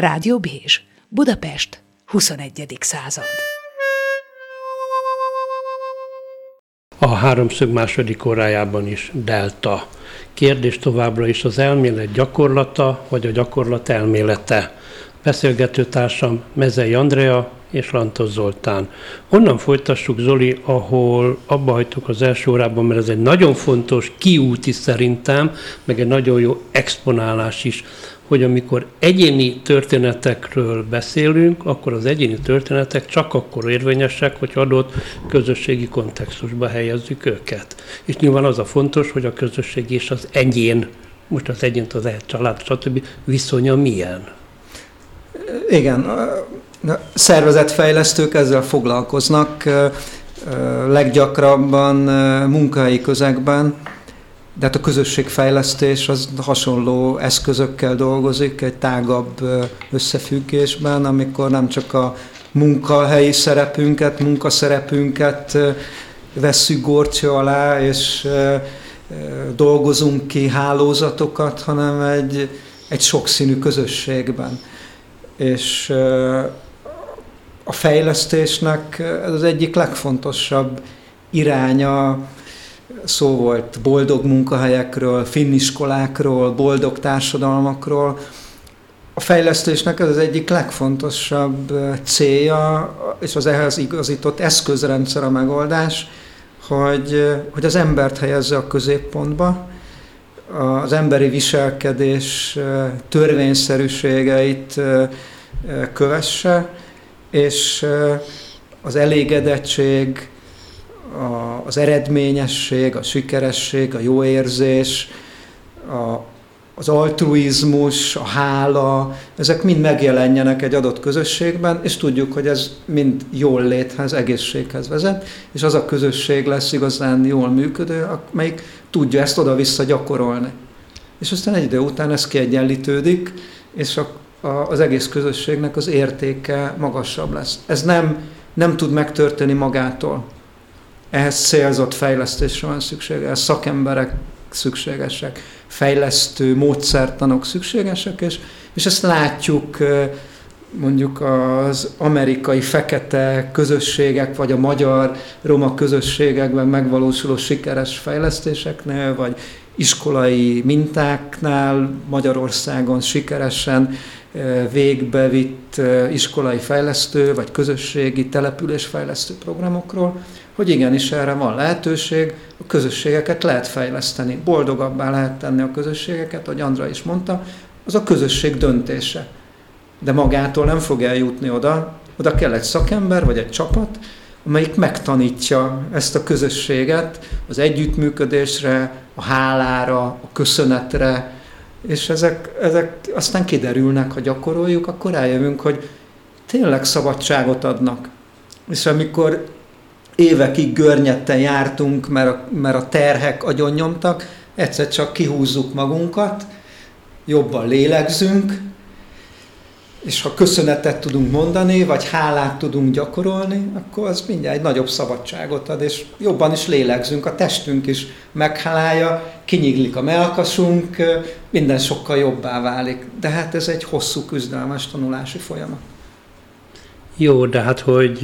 Rádió Bézs, Budapest, 21. század. A háromszög második órájában is delta. Kérdés továbbra is az elmélet gyakorlata, vagy a gyakorlat elmélete. Beszélgető társam Mezei Andrea és Lantos Zoltán. Onnan folytassuk, Zoli, ahol abba hagytuk az első órában, mert ez egy nagyon fontos kiút szerintem, meg egy nagyon jó exponálás is hogy amikor egyéni történetekről beszélünk, akkor az egyéni történetek csak akkor érvényesek, hogy adott közösségi kontextusba helyezzük őket. És nyilván az a fontos, hogy a közösség és az egyén, most az egyént, az egy család, stb. viszonya milyen. Igen, szervezetfejlesztők ezzel foglalkoznak leggyakrabban munkahelyi közegben, de hát a közösségfejlesztés az hasonló eszközökkel dolgozik, egy tágabb összefüggésben, amikor nem csak a munkahelyi szerepünket, munkaszerepünket vesszük górcső alá, és dolgozunk ki hálózatokat, hanem egy, egy sokszínű közösségben. És a fejlesztésnek ez az egyik legfontosabb iránya, szó volt boldog munkahelyekről, finniskolákról, boldog társadalmakról. A fejlesztésnek ez az egyik legfontosabb célja, és az ehhez igazított eszközrendszer a megoldás, hogy, hogy az embert helyezze a középpontba, az emberi viselkedés törvényszerűségeit kövesse, és az elégedettség, a, az eredményesség, a sikeresség, a jó érzés, a, az altruizmus, a hála, ezek mind megjelenjenek egy adott közösségben, és tudjuk, hogy ez mind jól léthez, egészséghez vezet, és az a közösség lesz igazán jól működő, amelyik tudja ezt oda-vissza gyakorolni. És aztán egy idő után ez kiegyenlítődik, és a, a, az egész közösségnek az értéke magasabb lesz. Ez nem, nem tud megtörténni magától ehhez célzott fejlesztésre van szükség, ehhez szakemberek szükségesek, fejlesztő módszertanok szükségesek, és, és ezt látjuk mondjuk az amerikai fekete közösségek, vagy a magyar roma közösségekben megvalósuló sikeres fejlesztéseknél, vagy iskolai mintáknál Magyarországon sikeresen végbevitt iskolai fejlesztő, vagy közösségi településfejlesztő programokról, hogy igenis erre van lehetőség, a közösségeket lehet fejleszteni, boldogabbá lehet tenni a közösségeket, ahogy Andra is mondta, az a közösség döntése. De magától nem fog eljutni oda, oda kell egy szakember vagy egy csapat, amelyik megtanítja ezt a közösséget az együttműködésre, a hálára, a köszönetre, és ezek, ezek aztán kiderülnek, ha gyakoroljuk, akkor eljövünk, hogy tényleg szabadságot adnak. És amikor évekig görnyetten jártunk, mert a, mert a terhek agyon nyomtak, egyszer csak kihúzzuk magunkat, jobban lélegzünk, és ha köszönetet tudunk mondani, vagy hálát tudunk gyakorolni, akkor az mindjárt egy nagyobb szabadságot ad, és jobban is lélegzünk, a testünk is meghálálja, kinyiglik a melkasunk, minden sokkal jobbá válik. De hát ez egy hosszú küzdelmes tanulási folyamat. Jó, de hát, hogy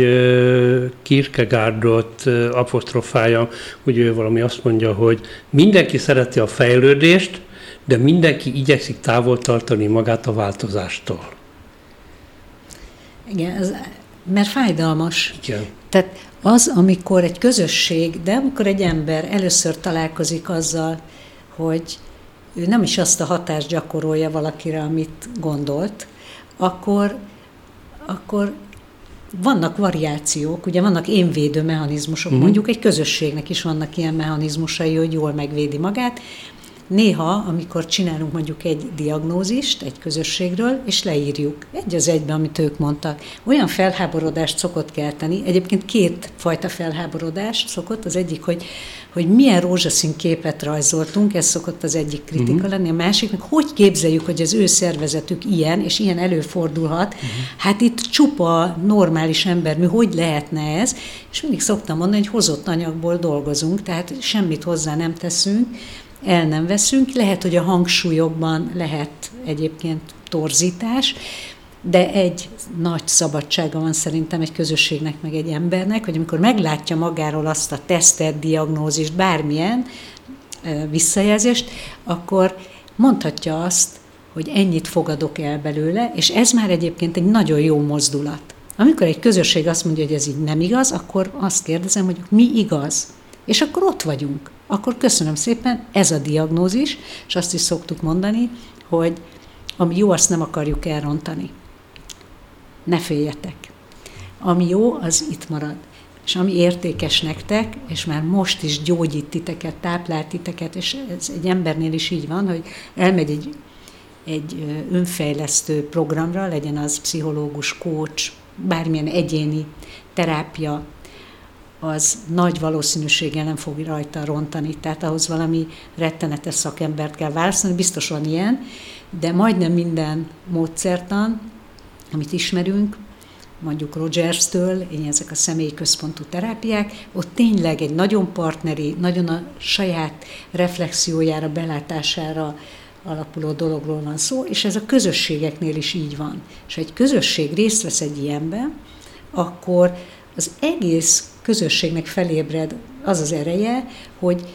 Kierkegaardot apostrofálja, hogy ő valami azt mondja, hogy mindenki szereti a fejlődést, de mindenki igyekszik távol tartani magát a változástól. Igen, ez, mert fájdalmas. Igen. Tehát az, amikor egy közösség, de amikor egy ember először találkozik azzal, hogy ő nem is azt a hatást gyakorolja valakire, amit gondolt, akkor, akkor vannak variációk, ugye vannak énvédő mechanizmusok, uh-huh. mondjuk egy közösségnek is vannak ilyen mechanizmusai, hogy jól megvédi magát, Néha, amikor csinálunk mondjuk egy diagnózist egy közösségről, és leírjuk egy az egybe, amit ők mondtak, olyan felháborodást szokott kelteni, egyébként két fajta felháborodást szokott, az egyik, hogy, hogy milyen rózsaszín képet rajzoltunk, ez szokott az egyik kritika uh-huh. lenni, a másiknak, hogy képzeljük, hogy az ő szervezetük ilyen, és ilyen előfordulhat, uh-huh. hát itt csupa normális ember, mi hogy lehetne ez, és mindig szoktam mondani, hogy hozott anyagból dolgozunk, tehát semmit hozzá nem teszünk, el nem veszünk. Lehet, hogy a hangsúlyokban lehet egyébként torzítás, de egy nagy szabadsága van szerintem egy közösségnek, meg egy embernek, hogy amikor meglátja magáról azt a tesztet, diagnózist, bármilyen visszajelzést, akkor mondhatja azt, hogy ennyit fogadok el belőle, és ez már egyébként egy nagyon jó mozdulat. Amikor egy közösség azt mondja, hogy ez így nem igaz, akkor azt kérdezem, hogy mi igaz. És akkor ott vagyunk. Akkor köszönöm szépen, ez a diagnózis, és azt is szoktuk mondani, hogy ami jó, azt nem akarjuk elrontani. Ne féljetek. Ami jó, az itt marad. És ami értékes nektek, és már most is gyógyít titeket, táplál titeket, és ez egy embernél is így van, hogy elmegy egy, egy önfejlesztő programra, legyen az pszichológus, coach, bármilyen egyéni terápia, az nagy valószínűséggel nem fog rajta rontani. Tehát ahhoz valami rettenetes szakembert kell választani, biztos van ilyen, de majdnem minden módszertan, amit ismerünk, mondjuk Rogers-től, ezek a személyi központú terápiák, ott tényleg egy nagyon partneri, nagyon a saját reflexiójára, belátására alapuló dologról van szó, és ez a közösségeknél is így van. És ha egy közösség részt vesz egy ilyenben, akkor az egész közösségnek felébred az az ereje, hogy,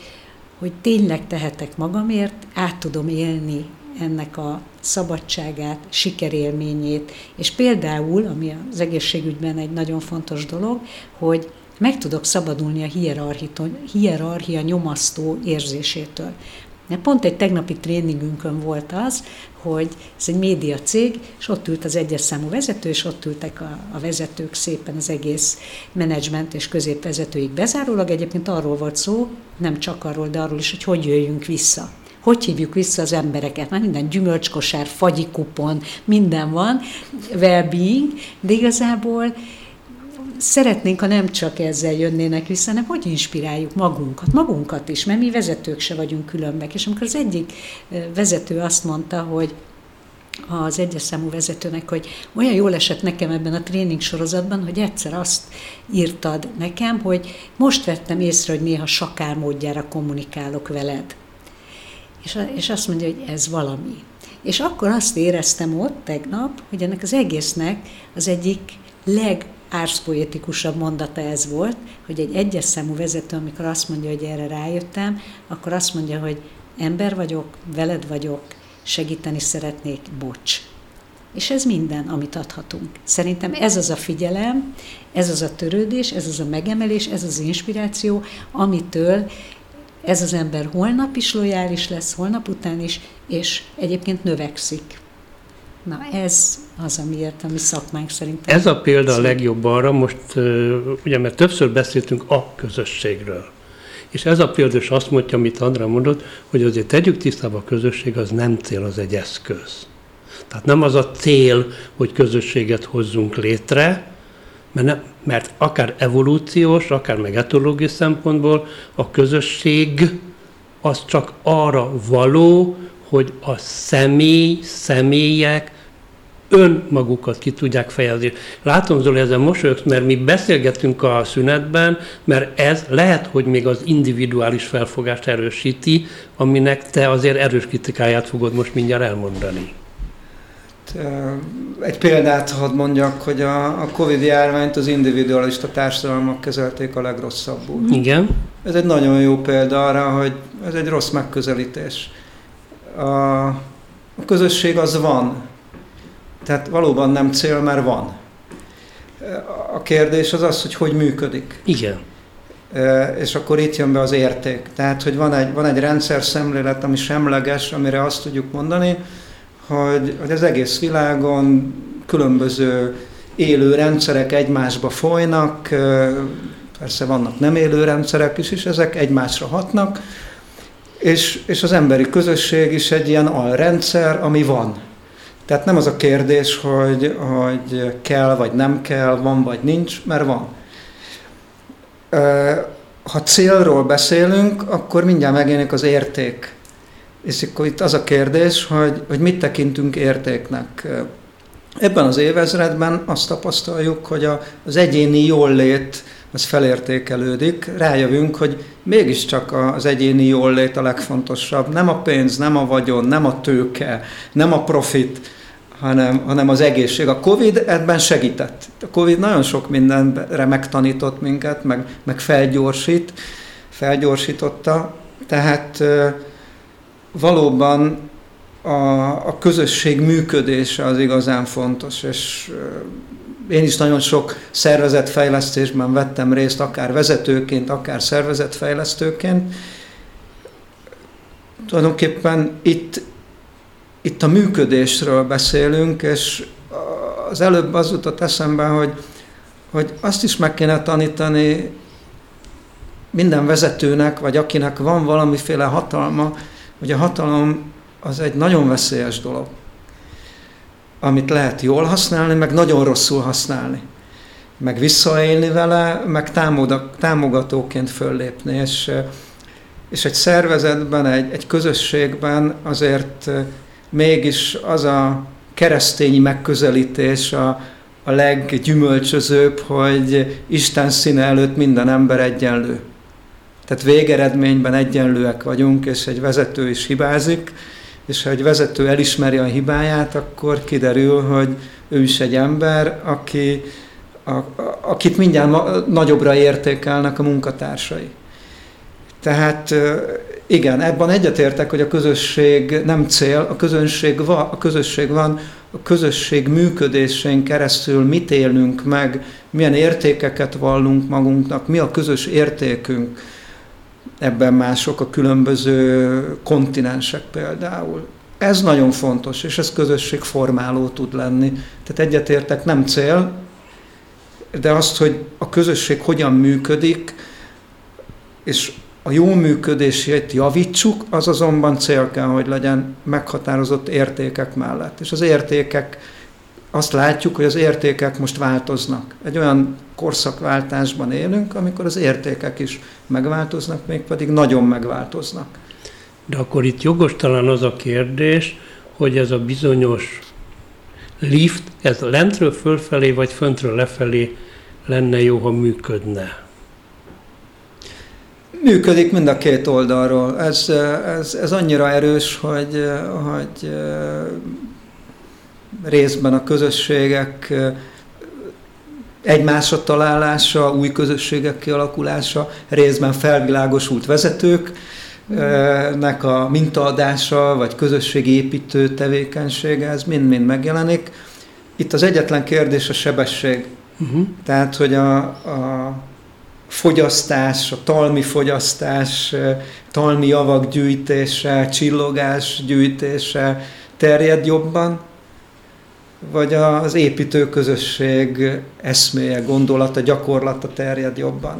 hogy tényleg tehetek magamért, át tudom élni ennek a szabadságát, sikerélményét, és például, ami az egészségügyben egy nagyon fontos dolog, hogy meg tudok szabadulni a hierarchia nyomasztó érzésétől. Pont egy tegnapi tréningünkön volt az, hogy ez egy média cég, és ott ült az egyes számú vezető, és ott ültek a, a vezetők szépen az egész menedzsment és középvezetőig bezárólag. Egyébként arról volt szó, nem csak arról, de arról is, hogy hogy jöjjünk vissza. Hogy hívjuk vissza az embereket? Már minden gyümölcskosár, fagyikupon, minden van, well-being, de igazából szeretnénk, ha nem csak ezzel jönnének vissza, hanem hogy inspiráljuk magunkat, magunkat is, mert mi vezetők se vagyunk különbek. És amikor az egyik vezető azt mondta, hogy az egyes számú vezetőnek, hogy olyan jól esett nekem ebben a tréning sorozatban, hogy egyszer azt írtad nekem, hogy most vettem észre, hogy néha sakál módjára kommunikálok veled. És, és azt mondja, hogy ez valami. És akkor azt éreztem ott tegnap, hogy ennek az egésznek az egyik leg árszpoetikusabb mondata ez volt, hogy egy egyes számú vezető, amikor azt mondja, hogy erre rájöttem, akkor azt mondja, hogy ember vagyok, veled vagyok, segíteni szeretnék, bocs. És ez minden, amit adhatunk. Szerintem ez az a figyelem, ez az a törődés, ez az a megemelés, ez az inspiráció, amitől ez az ember holnap is lojális lesz, holnap után is, és egyébként növekszik. Na ez az, amiért a mi szakmánk szerintem. Ez a példa a legjobb arra, most ugye, mert többször beszéltünk a közösségről. És ez a példa is azt mondja, amit Andra mondott, hogy azért tegyük tisztába a közösség, az nem cél, az egy eszköz. Tehát nem az a cél, hogy közösséget hozzunk létre, mert, nem, mert akár evolúciós, akár meg etológiai szempontból a közösség az csak arra való, hogy a személy, személyek önmagukat ki tudják fejezni. Látom, Zoli, ezen mosolyogsz, mert mi beszélgetünk a szünetben, mert ez lehet, hogy még az individuális felfogást erősíti, aminek te azért erős kritikáját fogod most mindjárt elmondani. Egy példát hadd mondjak, hogy a, a Covid járványt az individualista társadalmak kezelték a legrosszabbul. Igen. Ez egy nagyon jó példa arra, hogy ez egy rossz megközelítés a, a közösség az van. Tehát valóban nem cél, mert van. A kérdés az az, hogy hogy működik. Igen. És akkor itt jön be az érték. Tehát, hogy van egy, van egy rendszer szemlélet, ami semleges, amire azt tudjuk mondani, hogy, hogy az egész világon különböző élő rendszerek egymásba folynak, persze vannak nem élő rendszerek is, és ezek egymásra hatnak, és, és az emberi közösség is egy ilyen alrendszer, ami van. Tehát nem az a kérdés, hogy, hogy kell vagy nem kell, van vagy nincs, mert van. Ha célról beszélünk, akkor mindjárt megjelenik az érték. És akkor itt az a kérdés, hogy, hogy mit tekintünk értéknek. Ebben az évezredben azt tapasztaljuk, hogy a, az egyéni jól lét az felértékelődik, rájövünk, hogy mégiscsak az egyéni jólét a legfontosabb. Nem a pénz, nem a vagyon, nem a tőke, nem a profit, hanem, hanem az egészség. A Covid ebben segített. A Covid nagyon sok mindenre megtanított minket, meg, meg felgyorsít, felgyorsította. Tehát valóban a, a közösség működése az igazán fontos, és én is nagyon sok szervezetfejlesztésben vettem részt, akár vezetőként, akár szervezetfejlesztőként. Tulajdonképpen itt, itt a működésről beszélünk, és az előbb az jutott eszembe, hogy, hogy azt is meg kéne tanítani minden vezetőnek, vagy akinek van valamiféle hatalma, hogy a hatalom az egy nagyon veszélyes dolog, amit lehet jól használni, meg nagyon rosszul használni. Meg visszaélni vele, meg támogatóként föllépni. És, és egy szervezetben, egy, egy közösségben azért mégis az a keresztény megközelítés a, a leggyümölcsözőbb, hogy Isten színe előtt minden ember egyenlő. Tehát végeredményben egyenlőek vagyunk, és egy vezető is hibázik, és ha egy vezető elismeri a hibáját, akkor kiderül, hogy ő is egy ember, aki, a, a, akit mindjárt nagyobbra értékelnek a munkatársai. Tehát igen, ebben egyetértek, hogy a közösség nem cél, a közösség, van, a közösség van, a közösség működésén keresztül mit élünk meg, milyen értékeket vallunk magunknak, mi a közös értékünk ebben mások a különböző kontinensek például. Ez nagyon fontos, és ez közösségformáló tud lenni. Tehát egyetértek, nem cél, de azt, hogy a közösség hogyan működik, és a jó működését javítsuk, az azonban cél kell, hogy legyen meghatározott értékek mellett. És az értékek, azt látjuk, hogy az értékek most változnak. Egy olyan korszakváltásban élünk, amikor az értékek is megváltoznak, mégpedig nagyon megváltoznak. De akkor itt jogos talán az a kérdés, hogy ez a bizonyos lift, ez lentről fölfelé, vagy föntről lefelé lenne jó, ha működne? Működik mind a két oldalról. Ez, ez, ez annyira erős, hogy, hogy részben a közösségek egymásra találása, új közösségek kialakulása, részben felvilágosult vezetőknek a mintaadása, vagy közösségépítő tevékenysége, ez mind-mind megjelenik. Itt az egyetlen kérdés a sebesség. Uh-huh. Tehát, hogy a, a fogyasztás, a talmi fogyasztás, talmi javak gyűjtése, csillogás gyűjtése terjed jobban, vagy az építő közösség eszméje, gondolata, gyakorlata terjed jobban.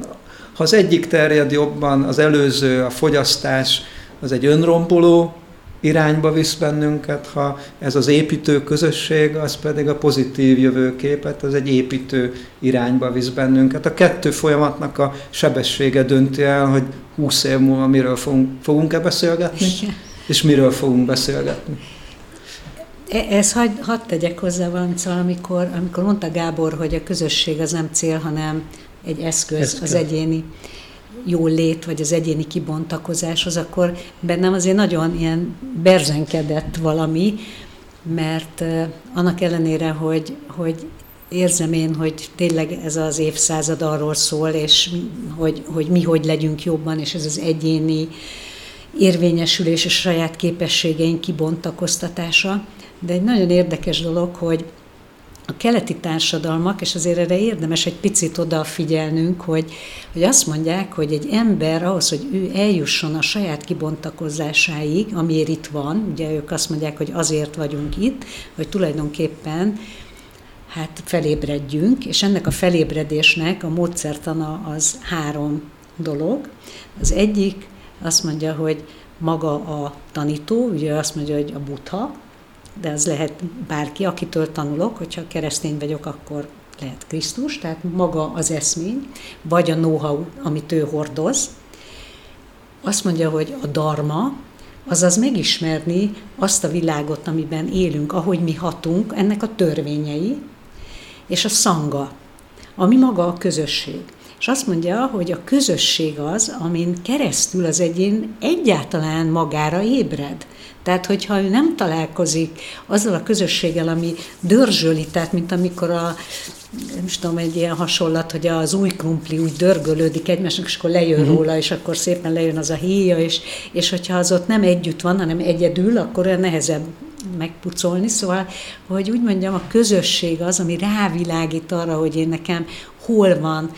Ha az egyik terjed jobban, az előző, a fogyasztás, az egy önromboló irányba visz bennünket, ha ez az építő közösség, az pedig a pozitív jövőképet, az egy építő irányba visz bennünket. A kettő folyamatnak a sebessége dönti el, hogy 20 év múlva miről fogunk, fogunk-e beszélgetni, és miről fogunk beszélgetni. E, ez hadd had tegyek hozzá valamit, szóval amikor, amikor mondta Gábor, hogy a közösség az nem cél, hanem egy eszköz, eszköz. az egyéni jól lét, vagy az egyéni kibontakozáshoz, akkor bennem azért nagyon ilyen berzenkedett valami, mert annak ellenére, hogy, hogy érzem én, hogy tényleg ez az évszázad arról szól, és hogy, hogy mi hogy legyünk jobban, és ez az egyéni érvényesülés és saját képességeink kibontakoztatása, de egy nagyon érdekes dolog, hogy a keleti társadalmak, és azért erre érdemes egy picit odafigyelnünk, hogy, hogy azt mondják, hogy egy ember ahhoz, hogy ő eljusson a saját kibontakozásáig, amiért itt van, ugye ők azt mondják, hogy azért vagyunk itt, hogy tulajdonképpen hát felébredjünk, és ennek a felébredésnek a módszertana az három dolog. Az egyik azt mondja, hogy maga a tanító, ugye azt mondja, hogy a butha, de ez lehet bárki, akitől tanulok, hogyha keresztény vagyok, akkor lehet Krisztus, tehát maga az eszmény, vagy a know-how, amit ő hordoz. Azt mondja, hogy a darma, azaz megismerni azt a világot, amiben élünk, ahogy mi hatunk, ennek a törvényei, és a szanga, ami maga a közösség. És azt mondja, hogy a közösség az, amin keresztül az egyén egyáltalán magára ébred. Tehát, hogyha ő nem találkozik azzal a közösséggel, ami dörzsöli, tehát mint amikor a, nem is tudom, egy ilyen hasonlat, hogy az új krumpli úgy dörgölődik egymásnak, és akkor lejön uh-huh. róla, és akkor szépen lejön az a héja, és, és hogyha az ott nem együtt van, hanem egyedül, akkor olyan nehezebb megpucolni. Szóval, hogy úgy mondjam, a közösség az, ami rávilágít arra, hogy én nekem hol van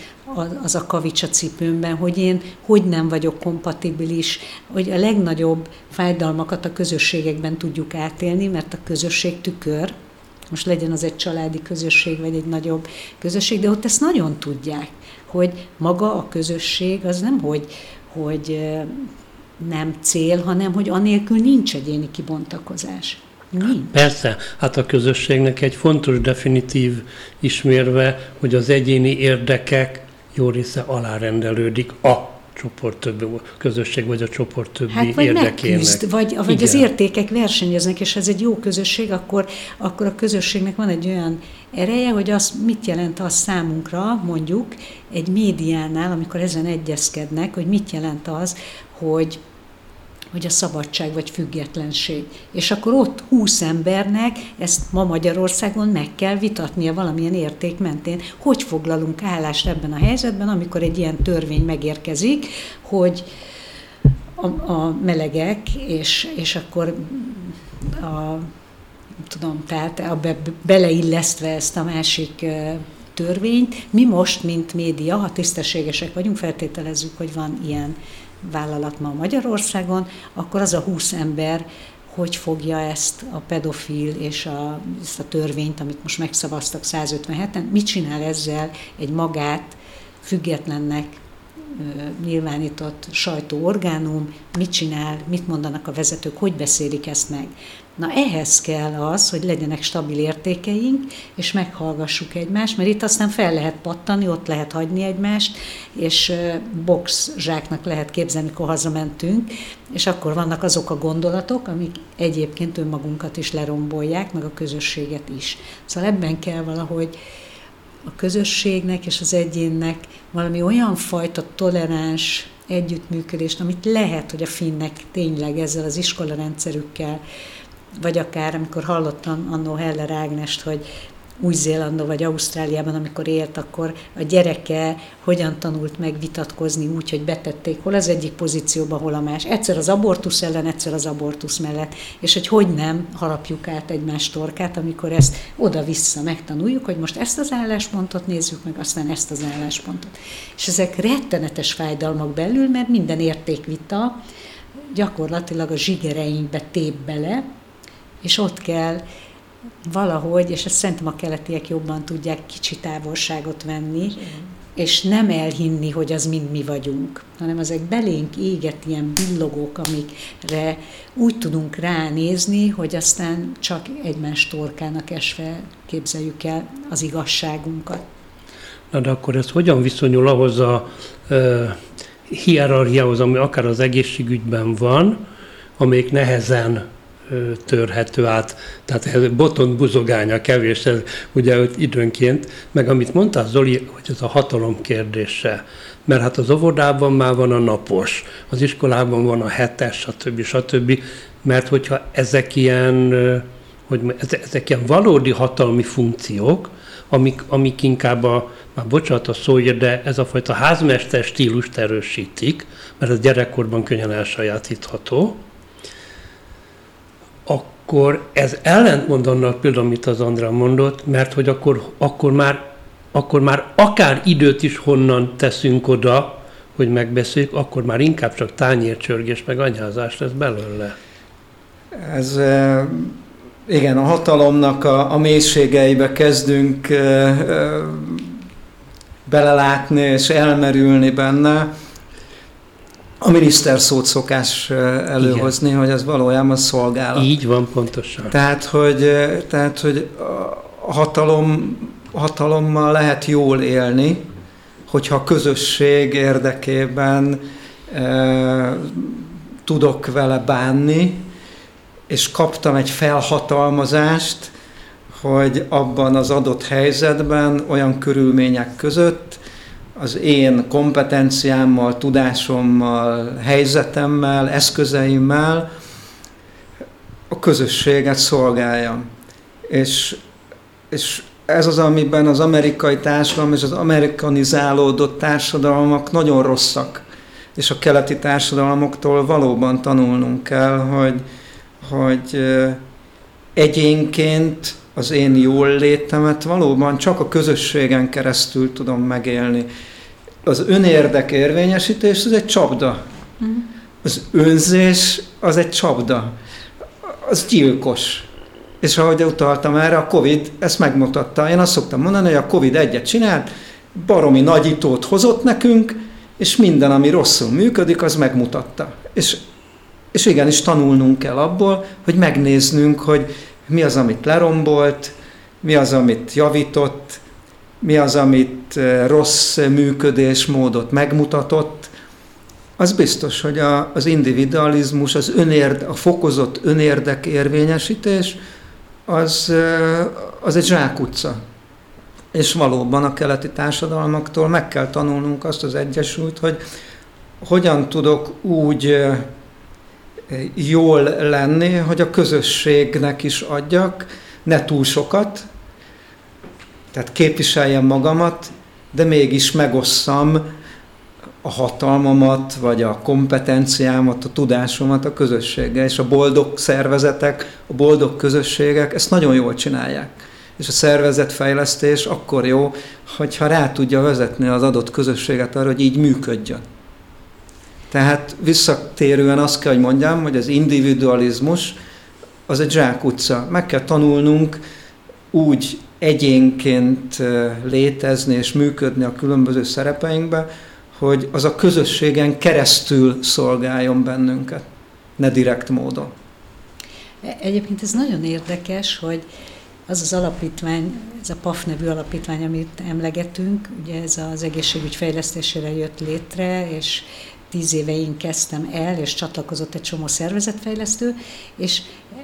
az a kavics a cipőmben, hogy én hogy nem vagyok kompatibilis, hogy a legnagyobb fájdalmakat a közösségekben tudjuk átélni, mert a közösség tükör, most legyen az egy családi közösség, vagy egy nagyobb közösség, de ott ezt nagyon tudják, hogy maga a közösség az nem, hogy, hogy nem cél, hanem hogy anélkül nincs egyéni kibontakozás. Nincs. Persze, hát a közösségnek egy fontos definitív ismérve, hogy az egyéni érdekek jó része alárendelődik a csoport többi közösség, vagy a csoport többi hát, vagy érdekének. Megküzd, vagy, vagy az értékek versenyeznek, és ez egy jó közösség, akkor, akkor a közösségnek van egy olyan ereje, hogy az mit jelent az számunkra, mondjuk, egy médiánál, amikor ezen egyezkednek, hogy mit jelent az, hogy hogy a szabadság vagy függetlenség. És akkor ott 20 embernek ezt ma Magyarországon meg kell vitatnia valamilyen érték mentén. Hogy foglalunk állást ebben a helyzetben, amikor egy ilyen törvény megérkezik, hogy a, a melegek, és, és akkor a, tudom, tehát a be, beleillesztve ezt a másik törvényt, mi most, mint média, ha tisztességesek vagyunk, feltételezzük, hogy van ilyen vállalat ma Magyarországon, akkor az a 20 ember hogy fogja ezt a pedofil és a, ezt a törvényt, amit most megszavaztak 157-en, mit csinál ezzel egy magát függetlennek nyilvánított sajtóorgánum, mit csinál, mit mondanak a vezetők, hogy beszélik ezt meg. Na ehhez kell az, hogy legyenek stabil értékeink, és meghallgassuk egymást, mert itt aztán fel lehet pattani, ott lehet hagyni egymást, és box zsáknak lehet képzelni, mikor hazamentünk, és akkor vannak azok a gondolatok, amik egyébként önmagunkat is lerombolják, meg a közösséget is. Szóval ebben kell valahogy a közösségnek és az egyénnek valami olyan fajta toleráns együttműködést, amit lehet, hogy a finnek tényleg ezzel az iskolarendszerükkel vagy akár amikor hallottam annó Heller Ágnest, hogy új-Zélandon vagy Ausztráliában, amikor élt, akkor a gyereke hogyan tanult meg vitatkozni úgy, hogy betették hol az egyik pozícióba, hol a más. Egyszer az abortusz ellen, egyszer az abortusz mellett. És hogy hogy nem harapjuk át egymás torkát, amikor ezt oda-vissza megtanuljuk, hogy most ezt az álláspontot nézzük meg, aztán ezt az álláspontot. És ezek rettenetes fájdalmak belül, mert minden értékvita gyakorlatilag a zsigereinkbe tép bele, és ott kell valahogy, és ezt szerintem a keletiek jobban tudják kicsi távolságot venni, és nem elhinni, hogy az mind mi vagyunk, hanem ezek belénk éget ilyen billogók, amikre úgy tudunk ránézni, hogy aztán csak egymás torkának esve képzeljük el az igazságunkat. Na de akkor ez hogyan viszonyul ahhoz a uh, hierarchiához, ami akár az egészségügyben van, amelyik nehezen törhető át, tehát ez boton buzogánya kevés, ez ugye időnként, meg amit mondta Zoli, hogy ez a hatalom kérdése, mert hát az óvodában már van a napos, az iskolában van a hetes, stb. stb. Mert hogyha ezek ilyen, hogy ezek ilyen valódi hatalmi funkciók, amik, amik inkább a, már bocsánat a szóért, de ez a fajta házmester stílust erősítik, mert ez gyerekkorban könnyen elsajátítható, akkor ez ellentmond annak például, amit az Andrá mondott, mert hogy akkor, akkor, már, akkor már akár időt is honnan teszünk oda, hogy megbeszéljük, akkor már inkább csak tányércsörgés meg anyázás lesz belőle. Ez igen, a hatalomnak a, a mélységeibe kezdünk belelátni és elmerülni benne. A miniszter szót szokás előhozni, Igen. hogy ez valójában szolgálat. Így van, pontosan. Tehát, hogy, tehát, hogy a hatalom, hatalommal lehet jól élni, hogyha a közösség érdekében e, tudok vele bánni, és kaptam egy felhatalmazást, hogy abban az adott helyzetben, olyan körülmények között, az én kompetenciámmal, tudásommal, helyzetemmel, eszközeimmel a közösséget szolgáljam. És, és ez az, amiben az amerikai társadalom és az amerikanizálódott társadalmak nagyon rosszak. És a keleti társadalmaktól valóban tanulnunk kell, hogy, hogy egyénként az én jól létemet valóban csak a közösségen keresztül tudom megélni. Az önérdek érvényesítés az egy csapda. Mhm. Az önzés az egy csapda. Az gyilkos. És ahogy utaltam erre, a Covid ezt megmutatta. Én azt szoktam mondani, hogy a Covid egyet csinált, baromi nagyítót hozott nekünk, és minden, ami rosszul működik, az megmutatta. És, és igenis tanulnunk kell abból, hogy megnéznünk, hogy mi az, amit lerombolt, mi az, amit javított, mi az, amit eh, rossz működésmódot megmutatott, az biztos, hogy a, az individualizmus, az önérd, a fokozott önérdek érvényesítés, az, eh, az egy zsákutca. És valóban a keleti társadalmaktól meg kell tanulnunk azt az egyesült, hogy hogyan tudok úgy eh, jól lenni, hogy a közösségnek is adjak, ne túl sokat, tehát képviseljem magamat, de mégis megosszam a hatalmamat, vagy a kompetenciámat, a tudásomat a közösséggel, és a boldog szervezetek, a boldog közösségek ezt nagyon jól csinálják. És a szervezetfejlesztés akkor jó, hogyha rá tudja vezetni az adott közösséget arra, hogy így működjön. Tehát visszatérően azt kell, hogy mondjam, hogy az individualizmus az egy zsákutca. Meg kell tanulnunk úgy egyénként létezni és működni a különböző szerepeinkbe, hogy az a közösségen keresztül szolgáljon bennünket, ne direkt módon. Egyébként ez nagyon érdekes, hogy az az alapítvány, ez a PAF nevű alapítvány, amit emlegetünk, ugye ez az egészségügy fejlesztésére jött létre, és tíz éve én kezdtem el, és csatlakozott egy csomó szervezetfejlesztő, és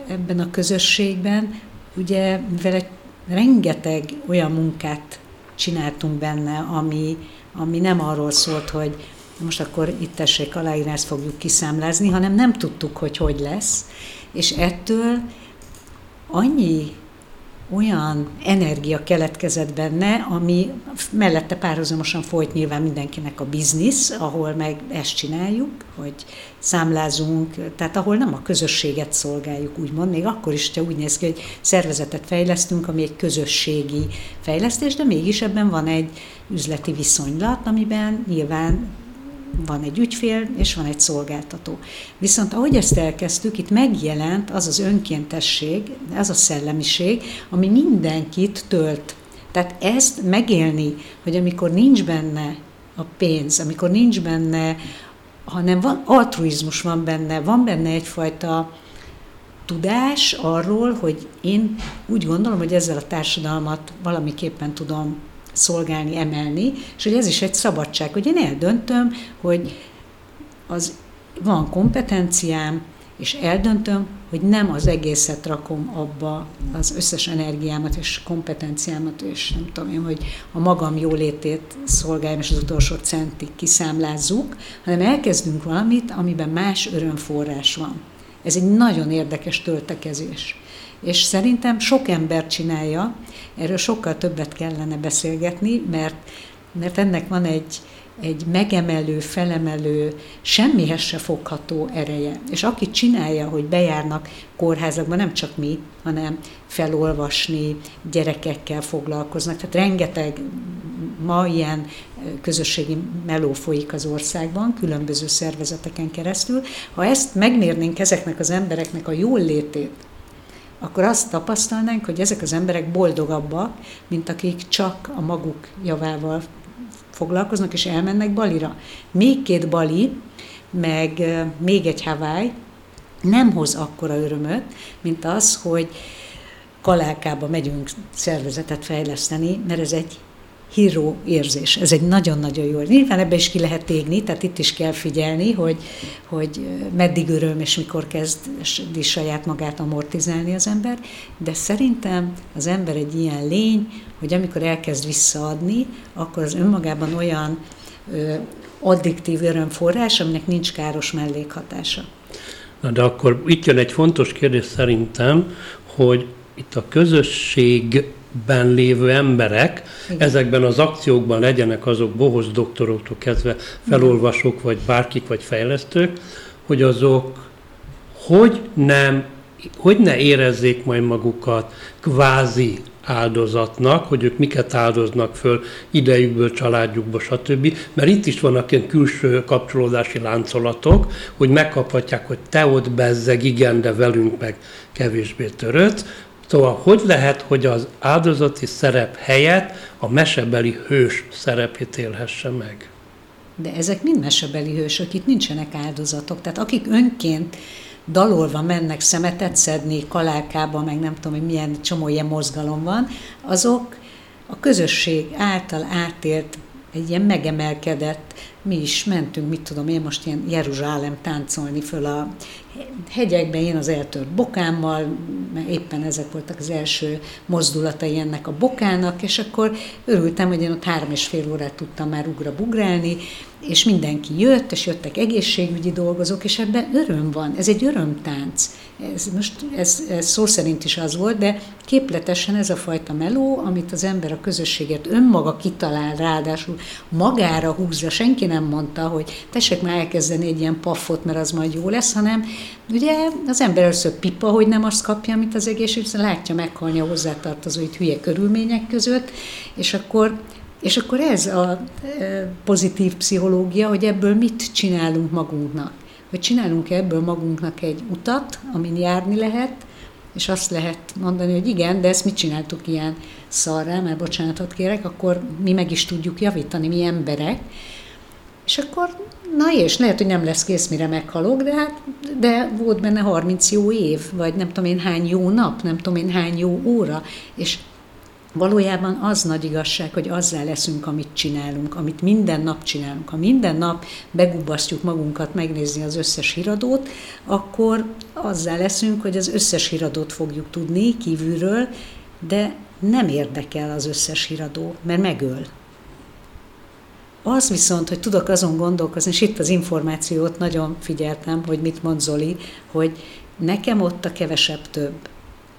ebben a közösségben ugye mivel egy rengeteg olyan munkát csináltunk benne, ami, ami nem arról szólt, hogy most akkor itt tessék ezt fogjuk kiszámlázni, hanem nem tudtuk, hogy hogy lesz, és ettől annyi olyan energia keletkezett benne, ami mellette párhuzamosan folyt nyilván mindenkinek a biznisz, ahol meg ezt csináljuk, hogy számlázunk, tehát ahol nem a közösséget szolgáljuk, úgymond, még akkor is, ha úgy néz ki, hogy szervezetet fejlesztünk, ami egy közösségi fejlesztés, de mégis ebben van egy üzleti viszonylat, amiben nyilván van egy ügyfél, és van egy szolgáltató. Viszont ahogy ezt elkezdtük, itt megjelent az az önkéntesség, az a szellemiség, ami mindenkit tölt. Tehát ezt megélni, hogy amikor nincs benne a pénz, amikor nincs benne, hanem van, altruizmus van benne, van benne egyfajta tudás arról, hogy én úgy gondolom, hogy ezzel a társadalmat valamiképpen tudom szolgálni, emelni, és hogy ez is egy szabadság, hogy én eldöntöm, hogy az van kompetenciám, és eldöntöm, hogy nem az egészet rakom abba az összes energiámat és kompetenciámat, és nem tudom én, hogy a magam jólétét szolgáljam, és az utolsó centig kiszámlázzuk, hanem elkezdünk valamit, amiben más örömforrás van. Ez egy nagyon érdekes töltekezés. És szerintem sok ember csinálja, erről sokkal többet kellene beszélgetni, mert, mert ennek van egy, egy megemelő, felemelő, semmihez se fogható ereje. És aki csinálja, hogy bejárnak kórházakba, nem csak mi, hanem felolvasni, gyerekekkel foglalkoznak. Tehát rengeteg ma ilyen közösségi meló folyik az országban, különböző szervezeteken keresztül. Ha ezt megmérnénk ezeknek az embereknek a jól létét, akkor azt tapasztalnánk, hogy ezek az emberek boldogabbak, mint akik csak a maguk javával foglalkoznak, és elmennek Balira. Még két Bali, meg még egy Hawaii nem hoz akkora örömöt, mint az, hogy Kalálkába megyünk szervezetet fejleszteni, mert ez egy híró érzés. Ez egy nagyon-nagyon jó. Nyilván ebbe is ki lehet égni, tehát itt is kell figyelni, hogy, hogy meddig öröm, és mikor kezdi saját magát amortizálni az ember, de szerintem az ember egy ilyen lény, hogy amikor elkezd visszaadni, akkor az önmagában olyan ö, addiktív örömforrás, aminek nincs káros mellékhatása. Na de akkor itt jön egy fontos kérdés szerintem, hogy itt a közösségben lévő emberek Igen. ezekben az akciókban legyenek azok bohos doktoroktól kezdve felolvasók, vagy bárkik, vagy fejlesztők, hogy azok hogy nem, hogy ne érezzék majd magukat kvázi áldozatnak, hogy ők miket áldoznak föl idejükből, családjukból, stb. Mert itt is vannak ilyen külső kapcsolódási láncolatok, hogy megkaphatják, hogy te ott bezzeg, igen, de velünk meg kevésbé törött. Szóval hogy lehet, hogy az áldozati szerep helyett a mesebeli hős szerepét élhesse meg? De ezek mind mesebeli hősök, itt nincsenek áldozatok. Tehát akik önként dalolva mennek szemetet szedni, kalálkába, meg nem tudom, hogy milyen csomó ilyen mozgalom van, azok a közösség által átélt egy ilyen megemelkedett, mi is mentünk, mit tudom én most ilyen Jeruzsálem táncolni föl a hegyekben, én az eltört bokámmal, mert éppen ezek voltak az első mozdulatai ennek a bokának, és akkor örültem, hogy én ott három és fél órát tudtam már ugra-bugrálni, és mindenki jött, és jöttek egészségügyi dolgozók, és ebben öröm van. Ez egy örömtánc. Ez most ez, ez szó szerint is az volt, de képletesen ez a fajta meló, amit az ember a közösséget önmaga kitalál, ráadásul magára húzza, senki nem mondta, hogy tessék már elkezdeni egy ilyen paffot, mert az majd jó lesz, hanem ugye az ember először pipa, hogy nem azt kapja, amit az egészségügy, látja meghalni a hozzátartozó itt hülye körülmények között, és akkor és akkor ez a e, pozitív pszichológia, hogy ebből mit csinálunk magunknak. Hogy csinálunk ebből magunknak egy utat, amin járni lehet, és azt lehet mondani, hogy igen, de ezt mit csináltuk ilyen szarrá, mert bocsánatot kérek, akkor mi meg is tudjuk javítani, mi emberek. És akkor, na és lehet, hogy nem lesz kész, mire meghalok, de hát, de volt benne 30 jó év, vagy nem tudom én hány jó nap, nem tudom én hány jó óra, és Valójában az nagy igazság, hogy azzal leszünk, amit csinálunk, amit minden nap csinálunk. Ha minden nap begubasztjuk magunkat megnézni az összes híradót, akkor azzal leszünk, hogy az összes híradót fogjuk tudni kívülről, de nem érdekel az összes híradó, mert megöl. Az viszont, hogy tudok azon gondolkozni, és itt az információt nagyon figyeltem, hogy mit mond Zoli, hogy nekem ott a kevesebb több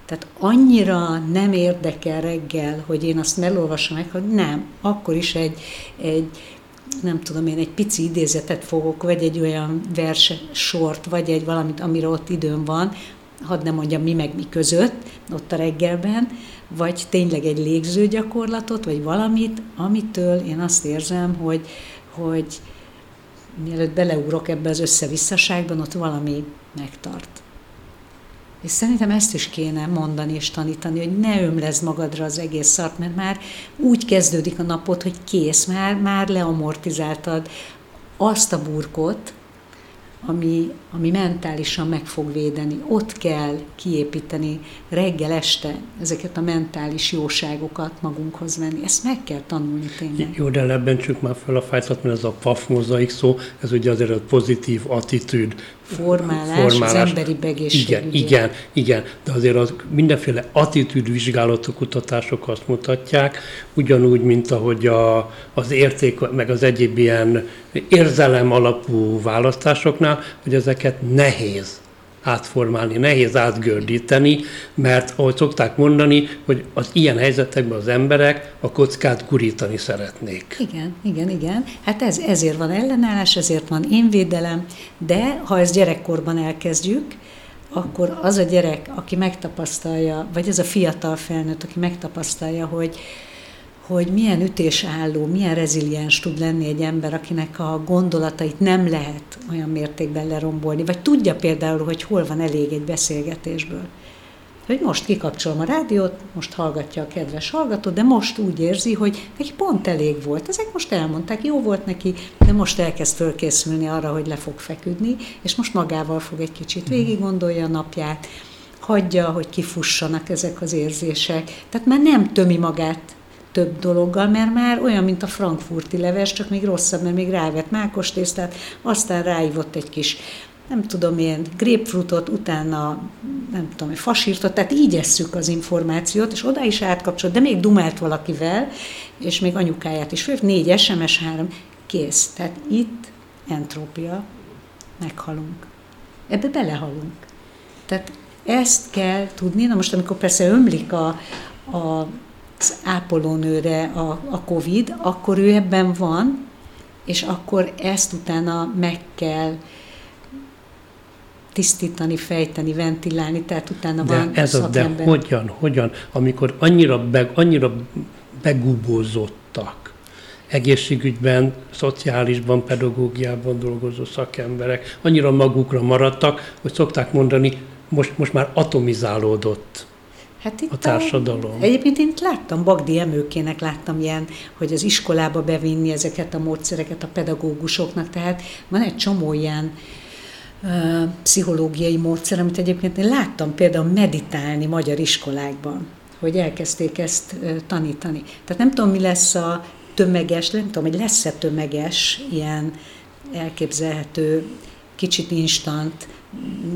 tehát annyira nem érdekel reggel, hogy én azt elolvasom meg, hogy nem, akkor is egy, egy nem tudom én, egy pici idézetet fogok, vagy egy olyan verse sort, vagy egy valamit, amire ott időm van, hadd nem mondjam mi meg mi között, ott a reggelben, vagy tényleg egy légző gyakorlatot, vagy valamit, amitől én azt érzem, hogy, hogy mielőtt beleugrok ebbe az összevisszaságban, ott valami megtart. És szerintem ezt is kéne mondani és tanítani, hogy ne ömlezd magadra az egész szart, mert már úgy kezdődik a napot, hogy kész, már, már leamortizáltad azt a burkot, ami, ami mentálisan meg fog védeni. Ott kell kiépíteni reggel, este ezeket a mentális jóságokat magunkhoz venni. Ezt meg kell tanulni tényleg. Jó, de lebbentsük már fel a fájtat, mert ez a PAF mozaik szó, ez ugye azért a pozitív attitűd. Formálás, formálás. az emberi begészségügyért. Igen, igen, igen, de azért az mindenféle attitűdvizsgálatok, kutatások azt mutatják, ugyanúgy, mint ahogy a, az érték, meg az egyéb ilyen érzelem alapú választásoknál, hogy ezeket nehéz átformálni, nehéz átgördíteni, mert ahogy szokták mondani, hogy az ilyen helyzetekben az emberek a kockát gurítani szeretnék. Igen, igen, igen. Hát ez, ezért van ellenállás, ezért van énvédelem, de ha ezt gyerekkorban elkezdjük, akkor az a gyerek, aki megtapasztalja, vagy az a fiatal felnőtt, aki megtapasztalja, hogy hogy milyen ütésálló, milyen reziliens tud lenni egy ember, akinek a gondolatait nem lehet olyan mértékben lerombolni, vagy tudja például, hogy hol van elég egy beszélgetésből. Hogy most kikapcsolom a rádiót, most hallgatja a kedves hallgató, de most úgy érzi, hogy neki pont elég volt. Ezek most elmondták, jó volt neki, de most elkezd fölkészülni arra, hogy le fog feküdni, és most magával fog egy kicsit végig gondolja a napját, hagyja, hogy kifussanak ezek az érzések. Tehát már nem tömi magát több dologgal, mert már olyan, mint a frankfurti leves, csak még rosszabb, mert még rávett mákos tésztát, aztán ráívott egy kis nem tudom én, grapefruitot, utána nem tudom, fasírtot, tehát így esszük az információt, és oda is átkapcsolt, de még dumált valakivel, és még anyukáját is föl, négy SMS, három, kész. Tehát itt entrópia, meghalunk. Ebbe belehalunk. Tehát ezt kell tudni, na most amikor persze ömlik a, a az ápolónőre a, a COVID, akkor ő ebben van, és akkor ezt utána meg kell tisztítani, fejteni, ventilálni, tehát utána de van ez a, De hogyan, hogyan, amikor annyira, be, annyira begubózottak, egészségügyben, szociálisban, pedagógiában dolgozó szakemberek annyira magukra maradtak, hogy szokták mondani, most, most már atomizálódott Hát itt a társadalom. A, egyébként én láttam, Bagdi Emőkének láttam ilyen, hogy az iskolába bevinni ezeket a módszereket a pedagógusoknak, tehát van egy csomó ilyen uh, pszichológiai módszer, amit egyébként én láttam például meditálni magyar iskolákban, hogy elkezdték ezt uh, tanítani. Tehát nem tudom, mi lesz a tömeges, nem tudom, hogy lesz-e tömeges ilyen elképzelhető, kicsit instant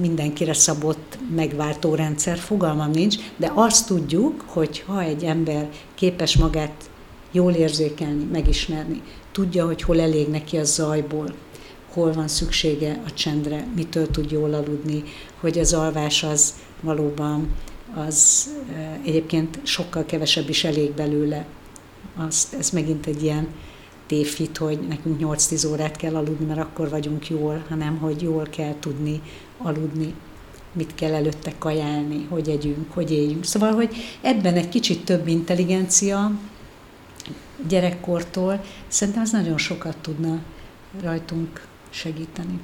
mindenkire szabott megváltó rendszer, fogalmam nincs, de azt tudjuk, hogy ha egy ember képes magát jól érzékelni, megismerni, tudja, hogy hol elég neki a zajból, hol van szüksége a csendre, mitől tud jól aludni, hogy az alvás az valóban az egyébként sokkal kevesebb is elég belőle. Azt, ez megint egy ilyen tévhit, hogy nekünk 8-10 órát kell aludni, mert akkor vagyunk jól, hanem hogy jól kell tudni aludni, mit kell előtte kajálni, hogy együnk, hogy éljünk. Szóval, hogy ebben egy kicsit több intelligencia gyerekkortól, szerintem ez nagyon sokat tudna rajtunk segíteni.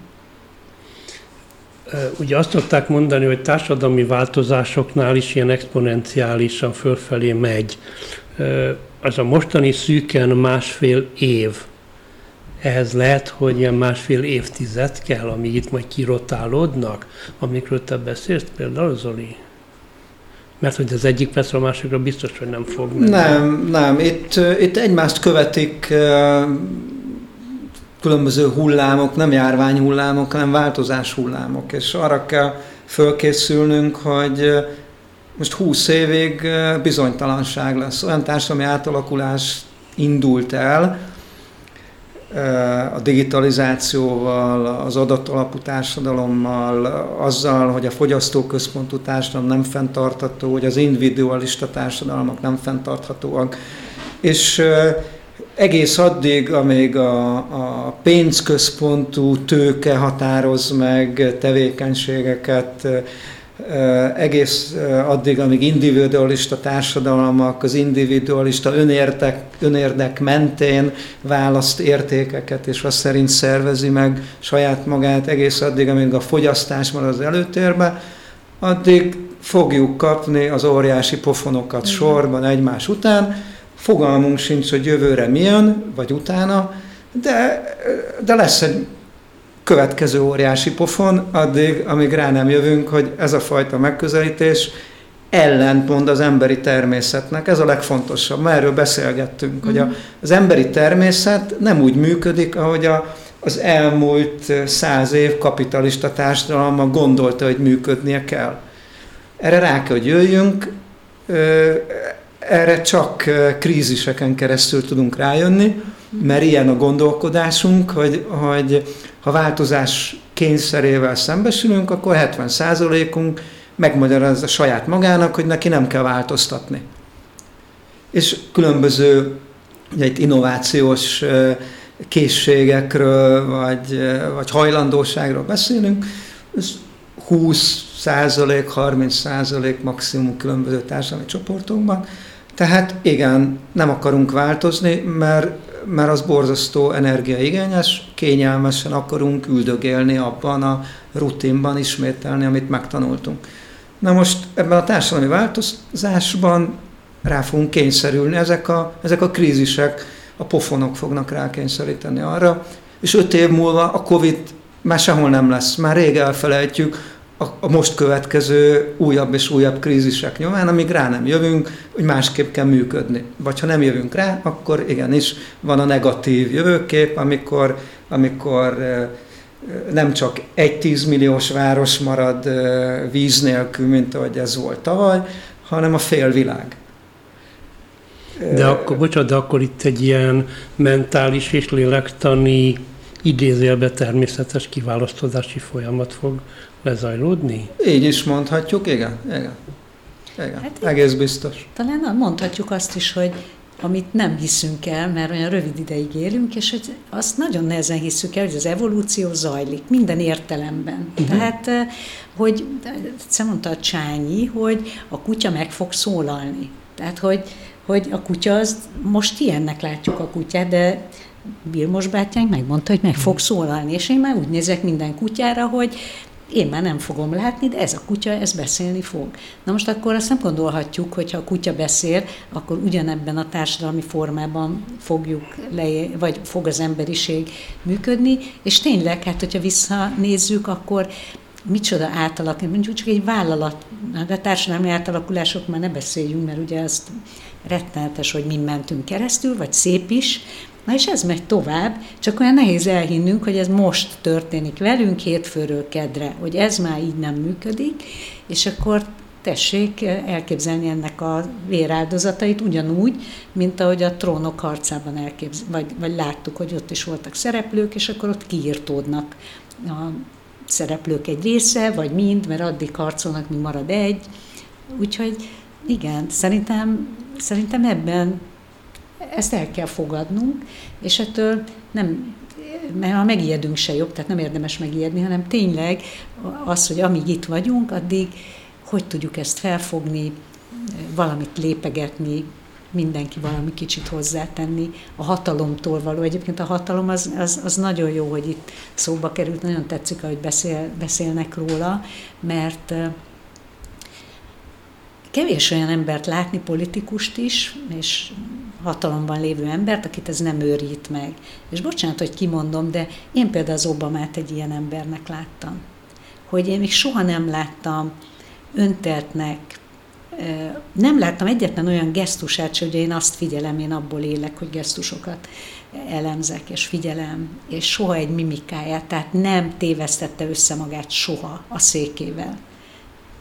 Ugye azt szokták mondani, hogy társadalmi változásoknál is ilyen exponenciálisan fölfelé megy az a mostani szűken másfél év, ehhez lehet, hogy ilyen másfél évtized kell, amíg itt majd kirotálódnak, amikről te beszélsz például, Zoli? Mert hogy az egyik percre a másikra biztos, hogy nem fog menni. Nem, nem. Itt, itt egymást követik különböző hullámok, nem járvány hullámok, hanem változás hullámok, és arra kell fölkészülnünk, hogy most 20 évig bizonytalanság lesz. Olyan társadalmi átalakulás indult el, a digitalizációval, az adatalapú társadalommal, azzal, hogy a fogyasztóközpontú társadalom nem fenntartható, hogy az individualista társadalmak nem fenntarthatóak. És egész addig, amíg a, a pénzközpontú tőke határoz meg tevékenységeket, egész addig, amíg individualista társadalmak az individualista önérdek, önérdek mentén választ értékeket, és azt szerint szervezi meg saját magát, egész addig, amíg a fogyasztás marad az előtérbe, addig fogjuk kapni az óriási pofonokat sorban egymás után, fogalmunk sincs, hogy jövőre milyen, vagy utána, de, de lesz egy következő óriási pofon, addig, amíg rá nem jövünk, hogy ez a fajta megközelítés ellentmond az emberi természetnek. Ez a legfontosabb. Már erről beszélgettünk, mm. hogy a, mhm. az emberi természet nem úgy működik, ahogy a, az elmúlt száz év kapitalista társadalma gondolta, hogy működnie kell. Erre rá kell, hogy jöjjünk, erre csak kríziseken keresztül tudunk rájönni, mert ilyen a gondolkodásunk, hogy, hogy ha változás kényszerével szembesülünk, akkor 70%-unk megmagyarázza saját magának, hogy neki nem kell változtatni. És különböző ugye itt innovációs készségekről, vagy, vagy hajlandóságról beszélünk, ez 20 százalék, 30 százalék maximum különböző társadalmi csoportokban. Tehát igen, nem akarunk változni, mert mert az borzasztó energiaigényes, kényelmesen akarunk üldögélni abban a rutinban, ismételni, amit megtanultunk. Na most ebben a társadalmi változásban rá fogunk kényszerülni, ezek a, ezek a krízisek, a pofonok fognak rákényszeríteni arra, és öt év múlva a Covid már sehol nem lesz, már rég elfelejtjük, a, a most következő újabb és újabb krízisek nyomán, amíg rá nem jövünk, hogy másképp kell működni. Vagy ha nem jövünk rá, akkor igenis van a negatív jövőkép, amikor, amikor nem csak egy tízmilliós város marad víz nélkül, mint ahogy ez volt tavaly, hanem a félvilág. De akkor, bocsánat, de akkor itt egy ilyen mentális és lélektani idézélbe természetes kiválasztódási folyamat fog lezajlódni? Így is mondhatjuk, igen. igen. igen. Hát Egész biztos. Talán mondhatjuk azt is, hogy amit nem hiszünk el, mert olyan rövid ideig élünk, és hogy azt nagyon nehezen hiszük el, hogy az evolúció zajlik minden értelemben. Uh-huh. Tehát, eh, hogy egyszer mondta a Csányi, hogy a kutya meg fog szólalni. Tehát, hogy, hogy a kutya az, most ilyennek látjuk a kutyát, de Vilmos bátyánk megmondta, hogy meg fog szólalni, és én már úgy nézek minden kutyára, hogy én már nem fogom látni, de ez a kutya, ez beszélni fog. Na most akkor azt nem gondolhatjuk, hogy ha a kutya beszél, akkor ugyanebben a társadalmi formában fogjuk le, vagy fog az emberiség működni, és tényleg, hát hogyha visszanézzük, akkor micsoda átalak, mondjuk csak egy vállalat, de társadalmi átalakulások már ne beszéljünk, mert ugye azt rettenetes, hogy mi mentünk keresztül, vagy szép is, Na és ez megy tovább, csak olyan nehéz elhinnünk, hogy ez most történik velünk hétfőről kedre, hogy ez már így nem működik, és akkor tessék elképzelni ennek a véráldozatait ugyanúgy, mint ahogy a trónok harcában elképzel, vagy, vagy láttuk, hogy ott is voltak szereplők, és akkor ott kiírtódnak a szereplők egy része, vagy mind, mert addig harcolnak, míg marad egy. Úgyhogy igen, szerintem, szerintem ebben ezt el kell fogadnunk, és ettől nem, mert ha megijedünk se jobb, tehát nem érdemes megijedni, hanem tényleg az, hogy amíg itt vagyunk, addig hogy tudjuk ezt felfogni, valamit lépegetni, mindenki valami kicsit hozzátenni, a hatalomtól való. Egyébként a hatalom az, az, az nagyon jó, hogy itt szóba került, nagyon tetszik, ahogy beszél, beszélnek róla, mert kevés olyan embert látni, politikust is, és hatalomban lévő embert, akit ez nem őrít meg. És bocsánat, hogy kimondom, de én például az Obamát egy ilyen embernek láttam. Hogy én még soha nem láttam önteltnek, nem láttam egyetlen olyan gesztusát, hogy én azt figyelem, én abból élek, hogy gesztusokat elemzek és figyelem, és soha egy mimikáját, tehát nem tévesztette össze magát soha a székével.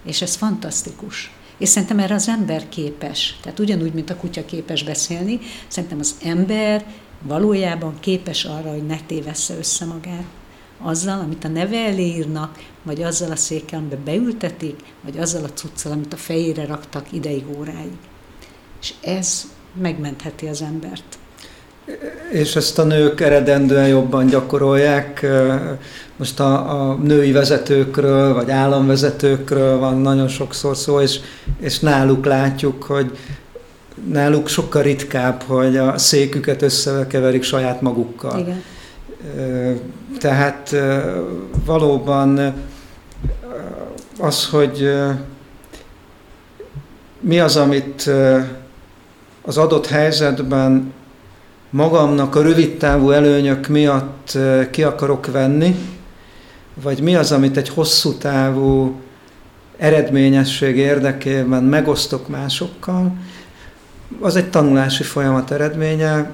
És ez fantasztikus. És szerintem erre az ember képes. Tehát ugyanúgy, mint a kutya képes beszélni, szerintem az ember valójában képes arra, hogy ne tévessze össze magát azzal, amit a neve elé írnak, vagy azzal a székkel, amiben beültetik, vagy azzal a cuccal, amit a fejére raktak ideig, óráig. És ez megmentheti az embert. És ezt a nők eredendően jobban gyakorolják. Most a, a női vezetőkről, vagy államvezetőkről van nagyon sokszor szó, és, és náluk látjuk, hogy náluk sokkal ritkább, hogy a széküket összekeverik saját magukkal. Igen. Tehát valóban az, hogy mi az, amit az adott helyzetben magamnak a rövidtávú előnyök miatt ki akarok venni, vagy mi az, amit egy hosszú távú eredményesség érdekében megosztok másokkal, az egy tanulási folyamat eredménye,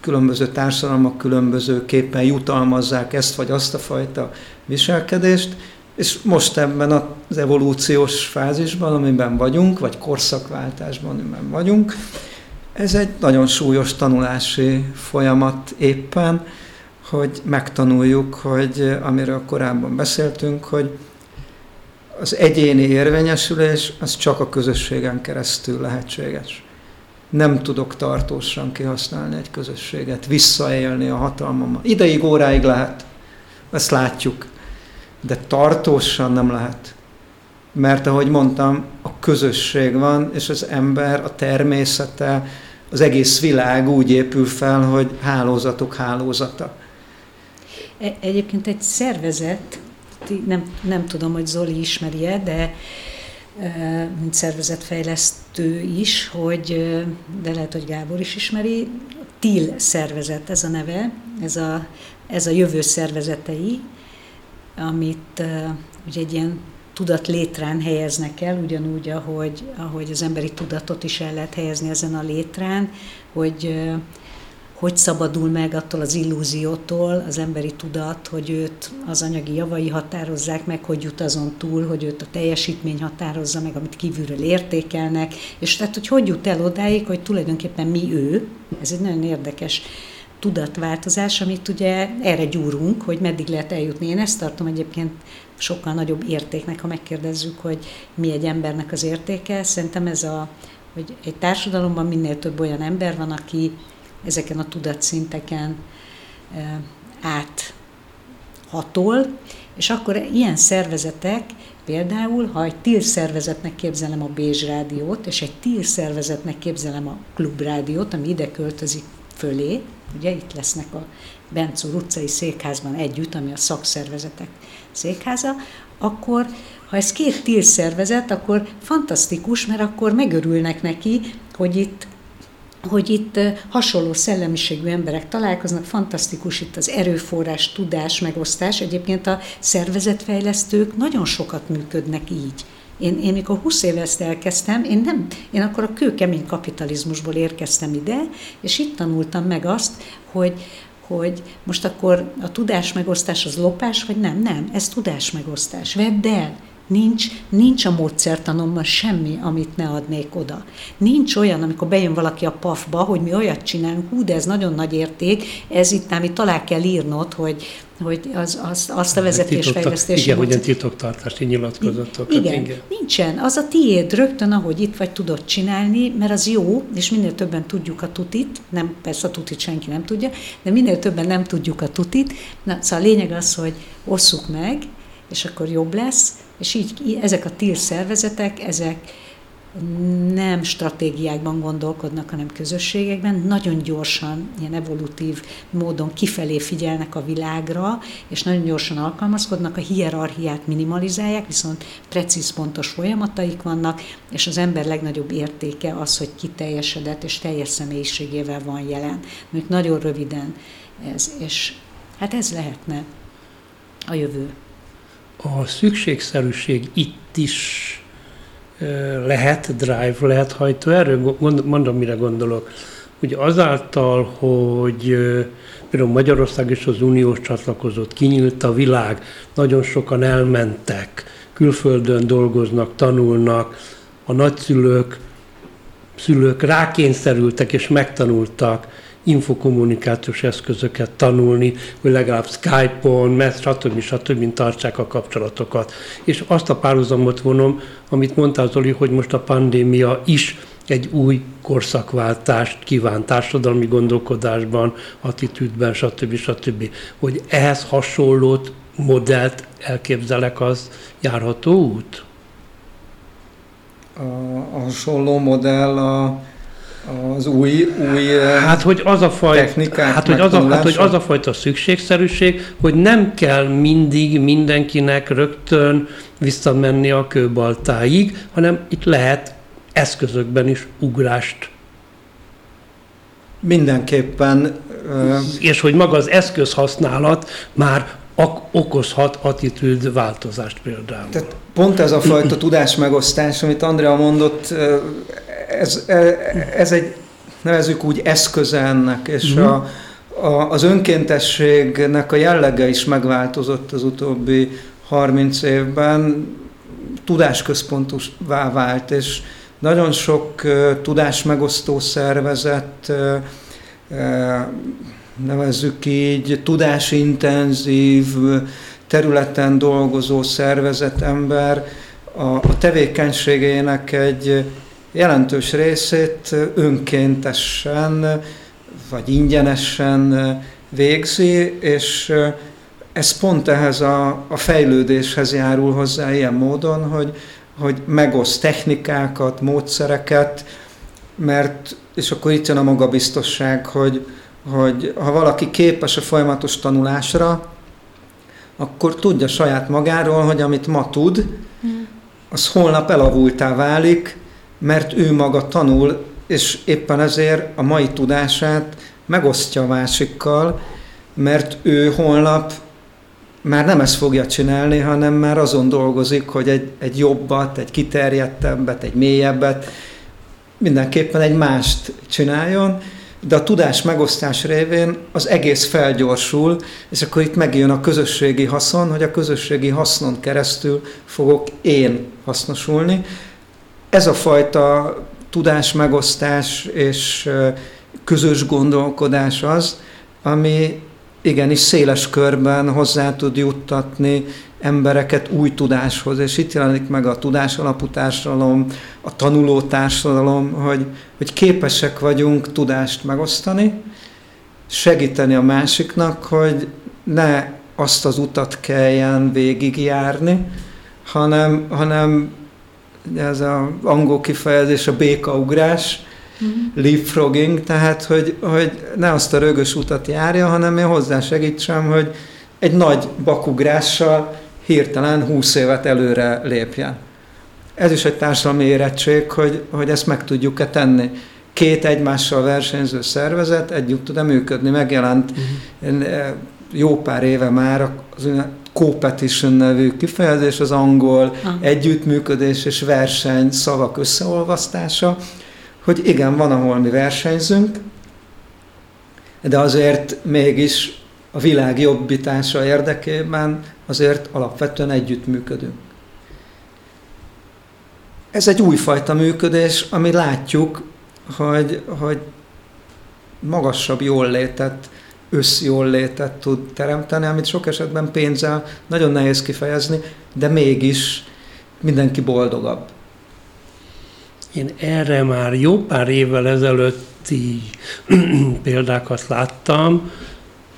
különböző társadalmak különbözőképpen jutalmazzák ezt vagy azt a fajta viselkedést, és most ebben az evolúciós fázisban, amiben vagyunk, vagy korszakváltásban, amiben vagyunk, ez egy nagyon súlyos tanulási folyamat éppen, hogy megtanuljuk, hogy amiről korábban beszéltünk, hogy az egyéni érvényesülés az csak a közösségen keresztül lehetséges. Nem tudok tartósan kihasználni egy közösséget, visszaélni a hatalmammal. Ideig, óráig lehet, ezt látjuk, de tartósan nem lehet. Mert ahogy mondtam, a közösség van, és az ember, a természete, az egész világ úgy épül fel, hogy hálózatok hálózata. E, egyébként egy szervezet, nem, nem tudom, hogy Zoli ismeri-e, de e, mint szervezetfejlesztő is, hogy, e, de lehet, hogy Gábor is ismeri, TIL szervezet ez a neve, ez a, ez a jövő szervezetei, amit ugye egy ilyen tudat létrán helyeznek el, ugyanúgy, ahogy, ahogy az emberi tudatot is el lehet helyezni ezen a létrán, hogy hogy szabadul meg attól az illúziótól az emberi tudat, hogy őt az anyagi javai határozzák meg, hogy jut azon túl, hogy őt a teljesítmény határozza meg, amit kívülről értékelnek, és tehát, hogy hogy jut el odáig, hogy tulajdonképpen mi ő, ez egy nagyon érdekes tudatváltozás, amit ugye erre gyúrunk, hogy meddig lehet eljutni. Én ezt tartom egyébként sokkal nagyobb értéknek, ha megkérdezzük, hogy mi egy embernek az értéke. Szerintem ez a, hogy egy társadalomban minél több olyan ember van, aki ezeken a tudatszinteken áthatol, és akkor ilyen szervezetek, például, ha egy TIL szervezetnek képzelem a Bézs rádiót, és egy TIL szervezetnek képzelem a klubrádiót, ami ide költözik fölé, ugye itt lesznek a Bencúr utcai székházban együtt, ami a szakszervezetek székháza, akkor ha ez két TIL szervezet, akkor fantasztikus, mert akkor megörülnek neki, hogy itt hogy itt hasonló szellemiségű emberek találkoznak, fantasztikus itt az erőforrás, tudás, megosztás. Egyébként a szervezetfejlesztők nagyon sokat működnek így. Én, én mikor 20 éve ezt elkezdtem, én, nem, én akkor a kőkemény kapitalizmusból érkeztem ide, és itt tanultam meg azt, hogy, hogy most akkor a tudás megosztás az lopás, vagy nem? Nem, ez tudás megosztás. Vedd el, Nincs, nincs a módszertanomban semmi, amit ne adnék oda. Nincs olyan, amikor bejön valaki a pafba, hogy mi olyat csinálunk, hú, de ez nagyon nagy érték, ez itt nem, itt alá kell írnod, hogy, hogy az, az, azt a vezetésfejlesztési... Igen, hogy titoktartási nyilatkozatok. Igen, igen, nincsen. Az a tiéd rögtön, ahogy itt vagy, tudod csinálni, mert az jó, és minél többen tudjuk a tutit, nem, persze a tutit senki nem tudja, de minél többen nem tudjuk a tutit, na, szóval a lényeg az, hogy osszuk meg, és akkor jobb lesz, és így ezek a TIR szervezetek, ezek nem stratégiákban gondolkodnak, hanem közösségekben, nagyon gyorsan, ilyen evolutív módon kifelé figyelnek a világra, és nagyon gyorsan alkalmazkodnak, a hierarchiát minimalizálják, viszont precíz, pontos folyamataik vannak, és az ember legnagyobb értéke az, hogy kiteljesedett és teljes személyiségével van jelen. Még nagyon röviden ez, és hát ez lehetne a jövő a szükségszerűség itt is lehet drive, lehet hajtóerő? Mondom, mire gondolok. Ugye azáltal, hogy például Magyarország és az Uniós csatlakozott, kinyílt a világ, nagyon sokan elmentek, külföldön dolgoznak, tanulnak, a nagyszülők, szülők rákényszerültek és megtanultak infokommunikációs eszközöket tanulni, hogy legalább Skype-on, mert stb. stb. tartsák a kapcsolatokat. És azt a párhuzamot vonom, amit mondtál Zoli, hogy most a pandémia is egy új korszakváltást kíván társadalmi gondolkodásban, attitűdben, stb. stb. Hogy ehhez hasonlót, modellt elképzelek, az járható út? A, a hasonló modell a az új, új hát, hogy az a faj, technikák hát, hogy az a, hát, hogy az a fajta szükségszerűség, hogy nem kell mindig mindenkinek rögtön visszamenni a kőbaltáig, hanem itt lehet eszközökben is ugrást Mindenképpen. És hogy maga az eszközhasználat már okozhat attitűd változást például. Tehát pont ez a fajta tudásmegosztás, amit Andrea mondott, ez, ez egy, nevezük úgy eszköze ennek, és uh-huh. a, a, az önkéntességnek a jellege is megváltozott az utóbbi 30 évben, tudásközpontúvá vált, és nagyon sok uh, tudásmegosztó szervezet, uh, uh, nevezzük így, tudásintenzív területen dolgozó szervezetember a, a tevékenységének egy jelentős részét önkéntesen vagy ingyenesen végzi, és ez pont ehhez a, a fejlődéshez járul hozzá ilyen módon, hogy, hogy megoszt technikákat, módszereket, mert, és akkor itt jön a magabiztosság, hogy, hogy ha valaki képes a folyamatos tanulásra, akkor tudja saját magáról, hogy amit ma tud, hmm. az holnap elavultá válik, mert ő maga tanul, és éppen ezért a mai tudását megosztja a másikkal, mert ő holnap már nem ezt fogja csinálni, hanem már azon dolgozik, hogy egy, egy jobbat, egy kiterjedtebbet, egy mélyebbet, mindenképpen egy mást csináljon, de a tudás megosztás révén az egész felgyorsul, és akkor itt megjön a közösségi haszon, hogy a közösségi hasznon keresztül fogok én hasznosulni. Ez a fajta tudás megosztás és közös gondolkodás az, ami igenis széles körben hozzá tud juttatni embereket új tudáshoz, és itt jelenik meg a tudás alapú társadalom, a tanuló társadalom, hogy, hogy képesek vagyunk tudást megosztani, segíteni a másiknak, hogy ne azt az utat kelljen végigjárni, hanem, hanem ez az angol kifejezés a békaugrás, mm-hmm. leapfrogging, tehát hogy, hogy ne azt a rögös utat járja, hanem én hozzá segítsem, hogy egy nagy bakugrással hirtelen 20 évet előre lépjen. Ez is egy társadalmi érettség, hogy, hogy ezt meg tudjuk-e tenni. Két egymással versenyző szervezet együtt tud-e működni. Megjelent uh-huh. jó pár éve már az competition nevű kifejezés, az angol uh-huh. együttműködés és verseny szavak összeolvasztása, hogy igen, van, ahol mi versenyzünk, de azért mégis a világ jobbítása érdekében azért alapvetően együttműködünk. Ez egy újfajta működés, ami látjuk, hogy, hogy magasabb jól létet, összjól létet tud teremteni, amit sok esetben pénzzel nagyon nehéz kifejezni, de mégis mindenki boldogabb. Én erre már jó pár évvel ezelőtti példákat láttam,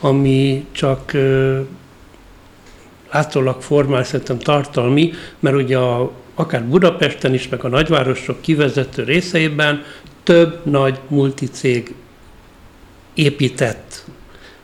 ami csak látszólag formál, szerintem tartalmi, mert ugye a, akár Budapesten is, meg a nagyvárosok kivezető részeiben több nagy multicég épített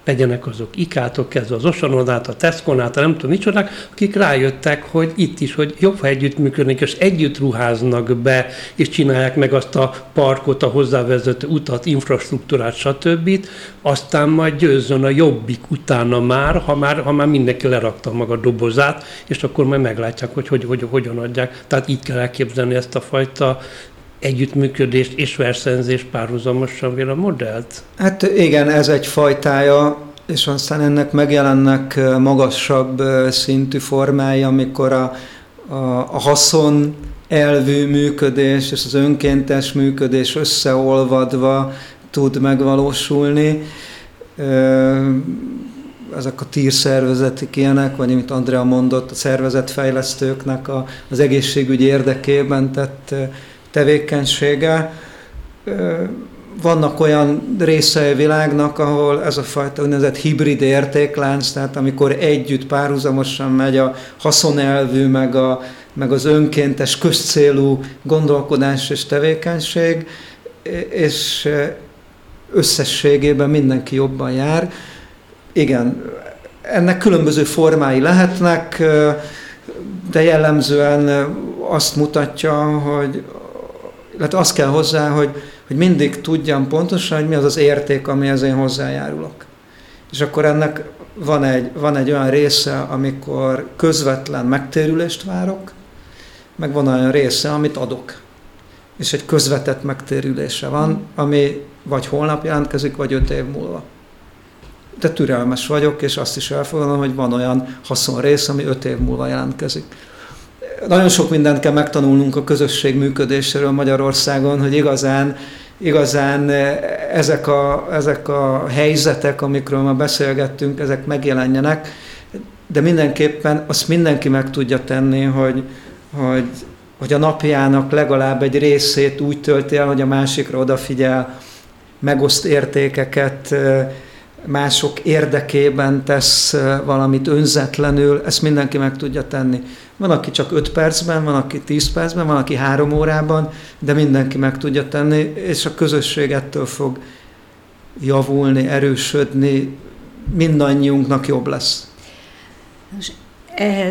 legyenek azok ikátok kezdve az Osanodát, a Tesconát, nem tudom micsodák, akik rájöttek, hogy itt is, hogy jobb, ha együttműködnek, és együtt ruháznak be, és csinálják meg azt a parkot, a hozzávezető utat, infrastruktúrát, stb. Aztán majd győzzön a jobbik utána már, ha már, ha már mindenki lerakta maga dobozát, és akkor majd meglátják, hogy, hogy, hogy hogyan adják. Tehát így kell elképzelni ezt a fajta együttműködést és versenyzést párhuzamosan vél a modellt? Hát igen, ez egy fajtája, és aztán ennek megjelennek magasabb szintű formái, amikor a, a, a haszon elvű működés és az önkéntes működés összeolvadva tud megvalósulni. Ezek a tírszervezetik ilyenek, vagy amit Andrea mondott, a szervezetfejlesztőknek a, az egészségügy érdekében tett tevékenysége. Vannak olyan részei világnak, ahol ez a fajta úgynevezett hibrid értéklánc, tehát amikor együtt párhuzamosan megy a haszonelvű, meg, a, meg az önkéntes, közcélú gondolkodás és tevékenység, és összességében mindenki jobban jár. Igen, ennek különböző formái lehetnek, de jellemzően azt mutatja, hogy illetve azt kell hozzá, hogy, hogy mindig tudjam pontosan, hogy mi az az érték, amihez én hozzájárulok. És akkor ennek van egy, van egy olyan része, amikor közvetlen megtérülést várok, meg van olyan része, amit adok. És egy közvetett megtérülése van, ami vagy holnap jelentkezik, vagy öt év múlva. De türelmes vagyok, és azt is elfogadom, hogy van olyan haszon rész, ami öt év múlva jelentkezik nagyon sok mindent kell megtanulnunk a közösség működéséről Magyarországon, hogy igazán, igazán ezek a, ezek a helyzetek, amikről ma beszélgettünk, ezek megjelenjenek, de mindenképpen azt mindenki meg tudja tenni, hogy, hogy, hogy a napjának legalább egy részét úgy tölti el, hogy a másikra odafigyel, megoszt értékeket, mások érdekében tesz valamit önzetlenül, ezt mindenki meg tudja tenni. Van, aki csak 5 percben, van, aki 10 percben, van, aki 3 órában, de mindenki meg tudja tenni, és a közösség ettől fog javulni, erősödni, mindannyiunknak jobb lesz.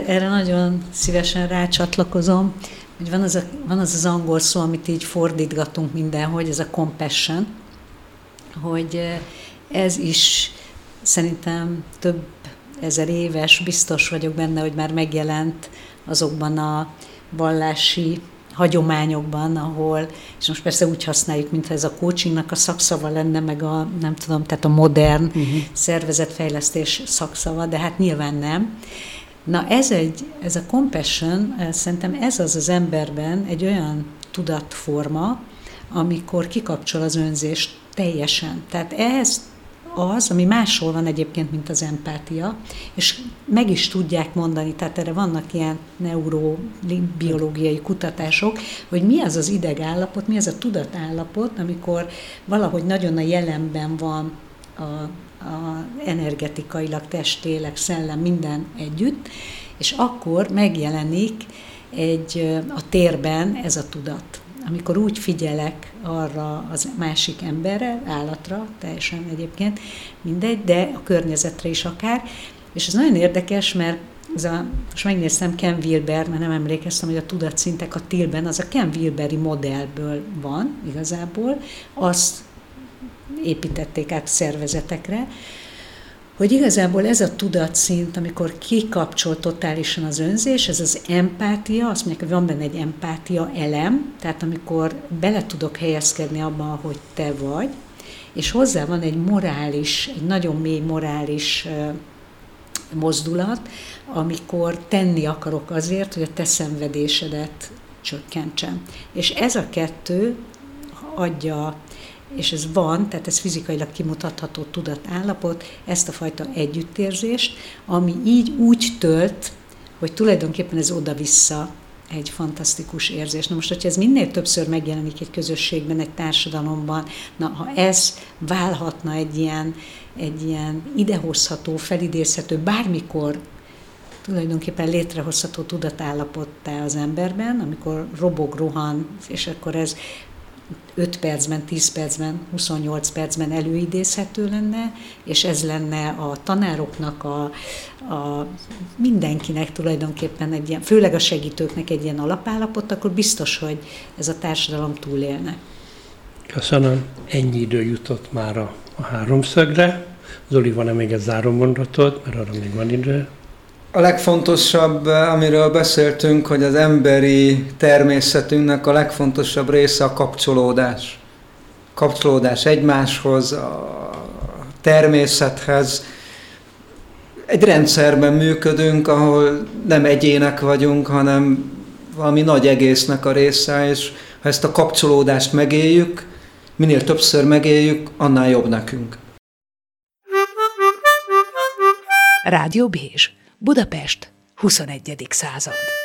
Erre nagyon szívesen rácsatlakozom, hogy van az, a, van az az angol szó, amit így fordítgatunk mindenhogy, ez a compassion, hogy ez is szerintem több ezer éves, biztos vagyok benne, hogy már megjelent azokban a vallási hagyományokban, ahol, és most persze úgy használjuk, mintha ez a coachingnak a szakszava lenne, meg a, nem tudom, tehát a modern uh-huh. szervezetfejlesztés szakszava, de hát nyilván nem. Na ez, egy, ez a compassion, szerintem ez az az emberben egy olyan tudatforma, amikor kikapcsol az önzést teljesen. Tehát ez az, ami máshol van egyébként, mint az empátia, és meg is tudják mondani, tehát erre vannak ilyen neurobiológiai kutatások, hogy mi az az idegállapot, mi az a tudatállapot, amikor valahogy nagyon a jelenben van a, a energetikailag, testélek, szellem, minden együtt, és akkor megjelenik egy, a térben ez a tudat amikor úgy figyelek arra az másik emberre, állatra, teljesen egyébként, mindegy, de a környezetre is akár, és ez nagyon érdekes, mert ez a, most megnéztem Ken Wilber, mert nem emlékeztem, hogy a tudatszintek a Tilben, az a Ken Wilberi modellből van igazából, azt építették át szervezetekre, hogy igazából ez a tudatszint, amikor kikapcsol totálisan az önzés, ez az empátia, azt mondják, hogy van benne egy empátia elem, tehát amikor bele tudok helyezkedni abban, hogy te vagy, és hozzá van egy morális, egy nagyon mély morális mozdulat, amikor tenni akarok azért, hogy a te szenvedésedet csökkentsem. És ez a kettő adja és ez van, tehát ez fizikailag kimutatható tudatállapot, ezt a fajta együttérzést, ami így úgy tölt, hogy tulajdonképpen ez oda-vissza egy fantasztikus érzés. Na most, hogyha ez minél többször megjelenik egy közösségben, egy társadalomban, na ha ez válhatna egy ilyen, egy ilyen idehozható, felidézhető, bármikor tulajdonképpen létrehozható tudatállapottá az emberben, amikor robog, rohan, és akkor ez 5 percben, 10 percben, 28 percben előidézhető lenne, és ez lenne a tanároknak, a, a mindenkinek tulajdonképpen egy ilyen, főleg a segítőknek egy ilyen alapállapot, akkor biztos, hogy ez a társadalom túlélne. Köszönöm. Ennyi idő jutott már a, a háromszögre. Zoli, van-e még egy záró mondatod, mert arra még van idő? A legfontosabb, amiről beszéltünk, hogy az emberi természetünknek a legfontosabb része a kapcsolódás. Kapcsolódás egymáshoz, a természethez. Egy rendszerben működünk, ahol nem egyének vagyunk, hanem valami nagy egésznek a része, és ha ezt a kapcsolódást megéljük, minél többször megéljük, annál jobb nekünk. Rádió Bézs Budapest, 21. század.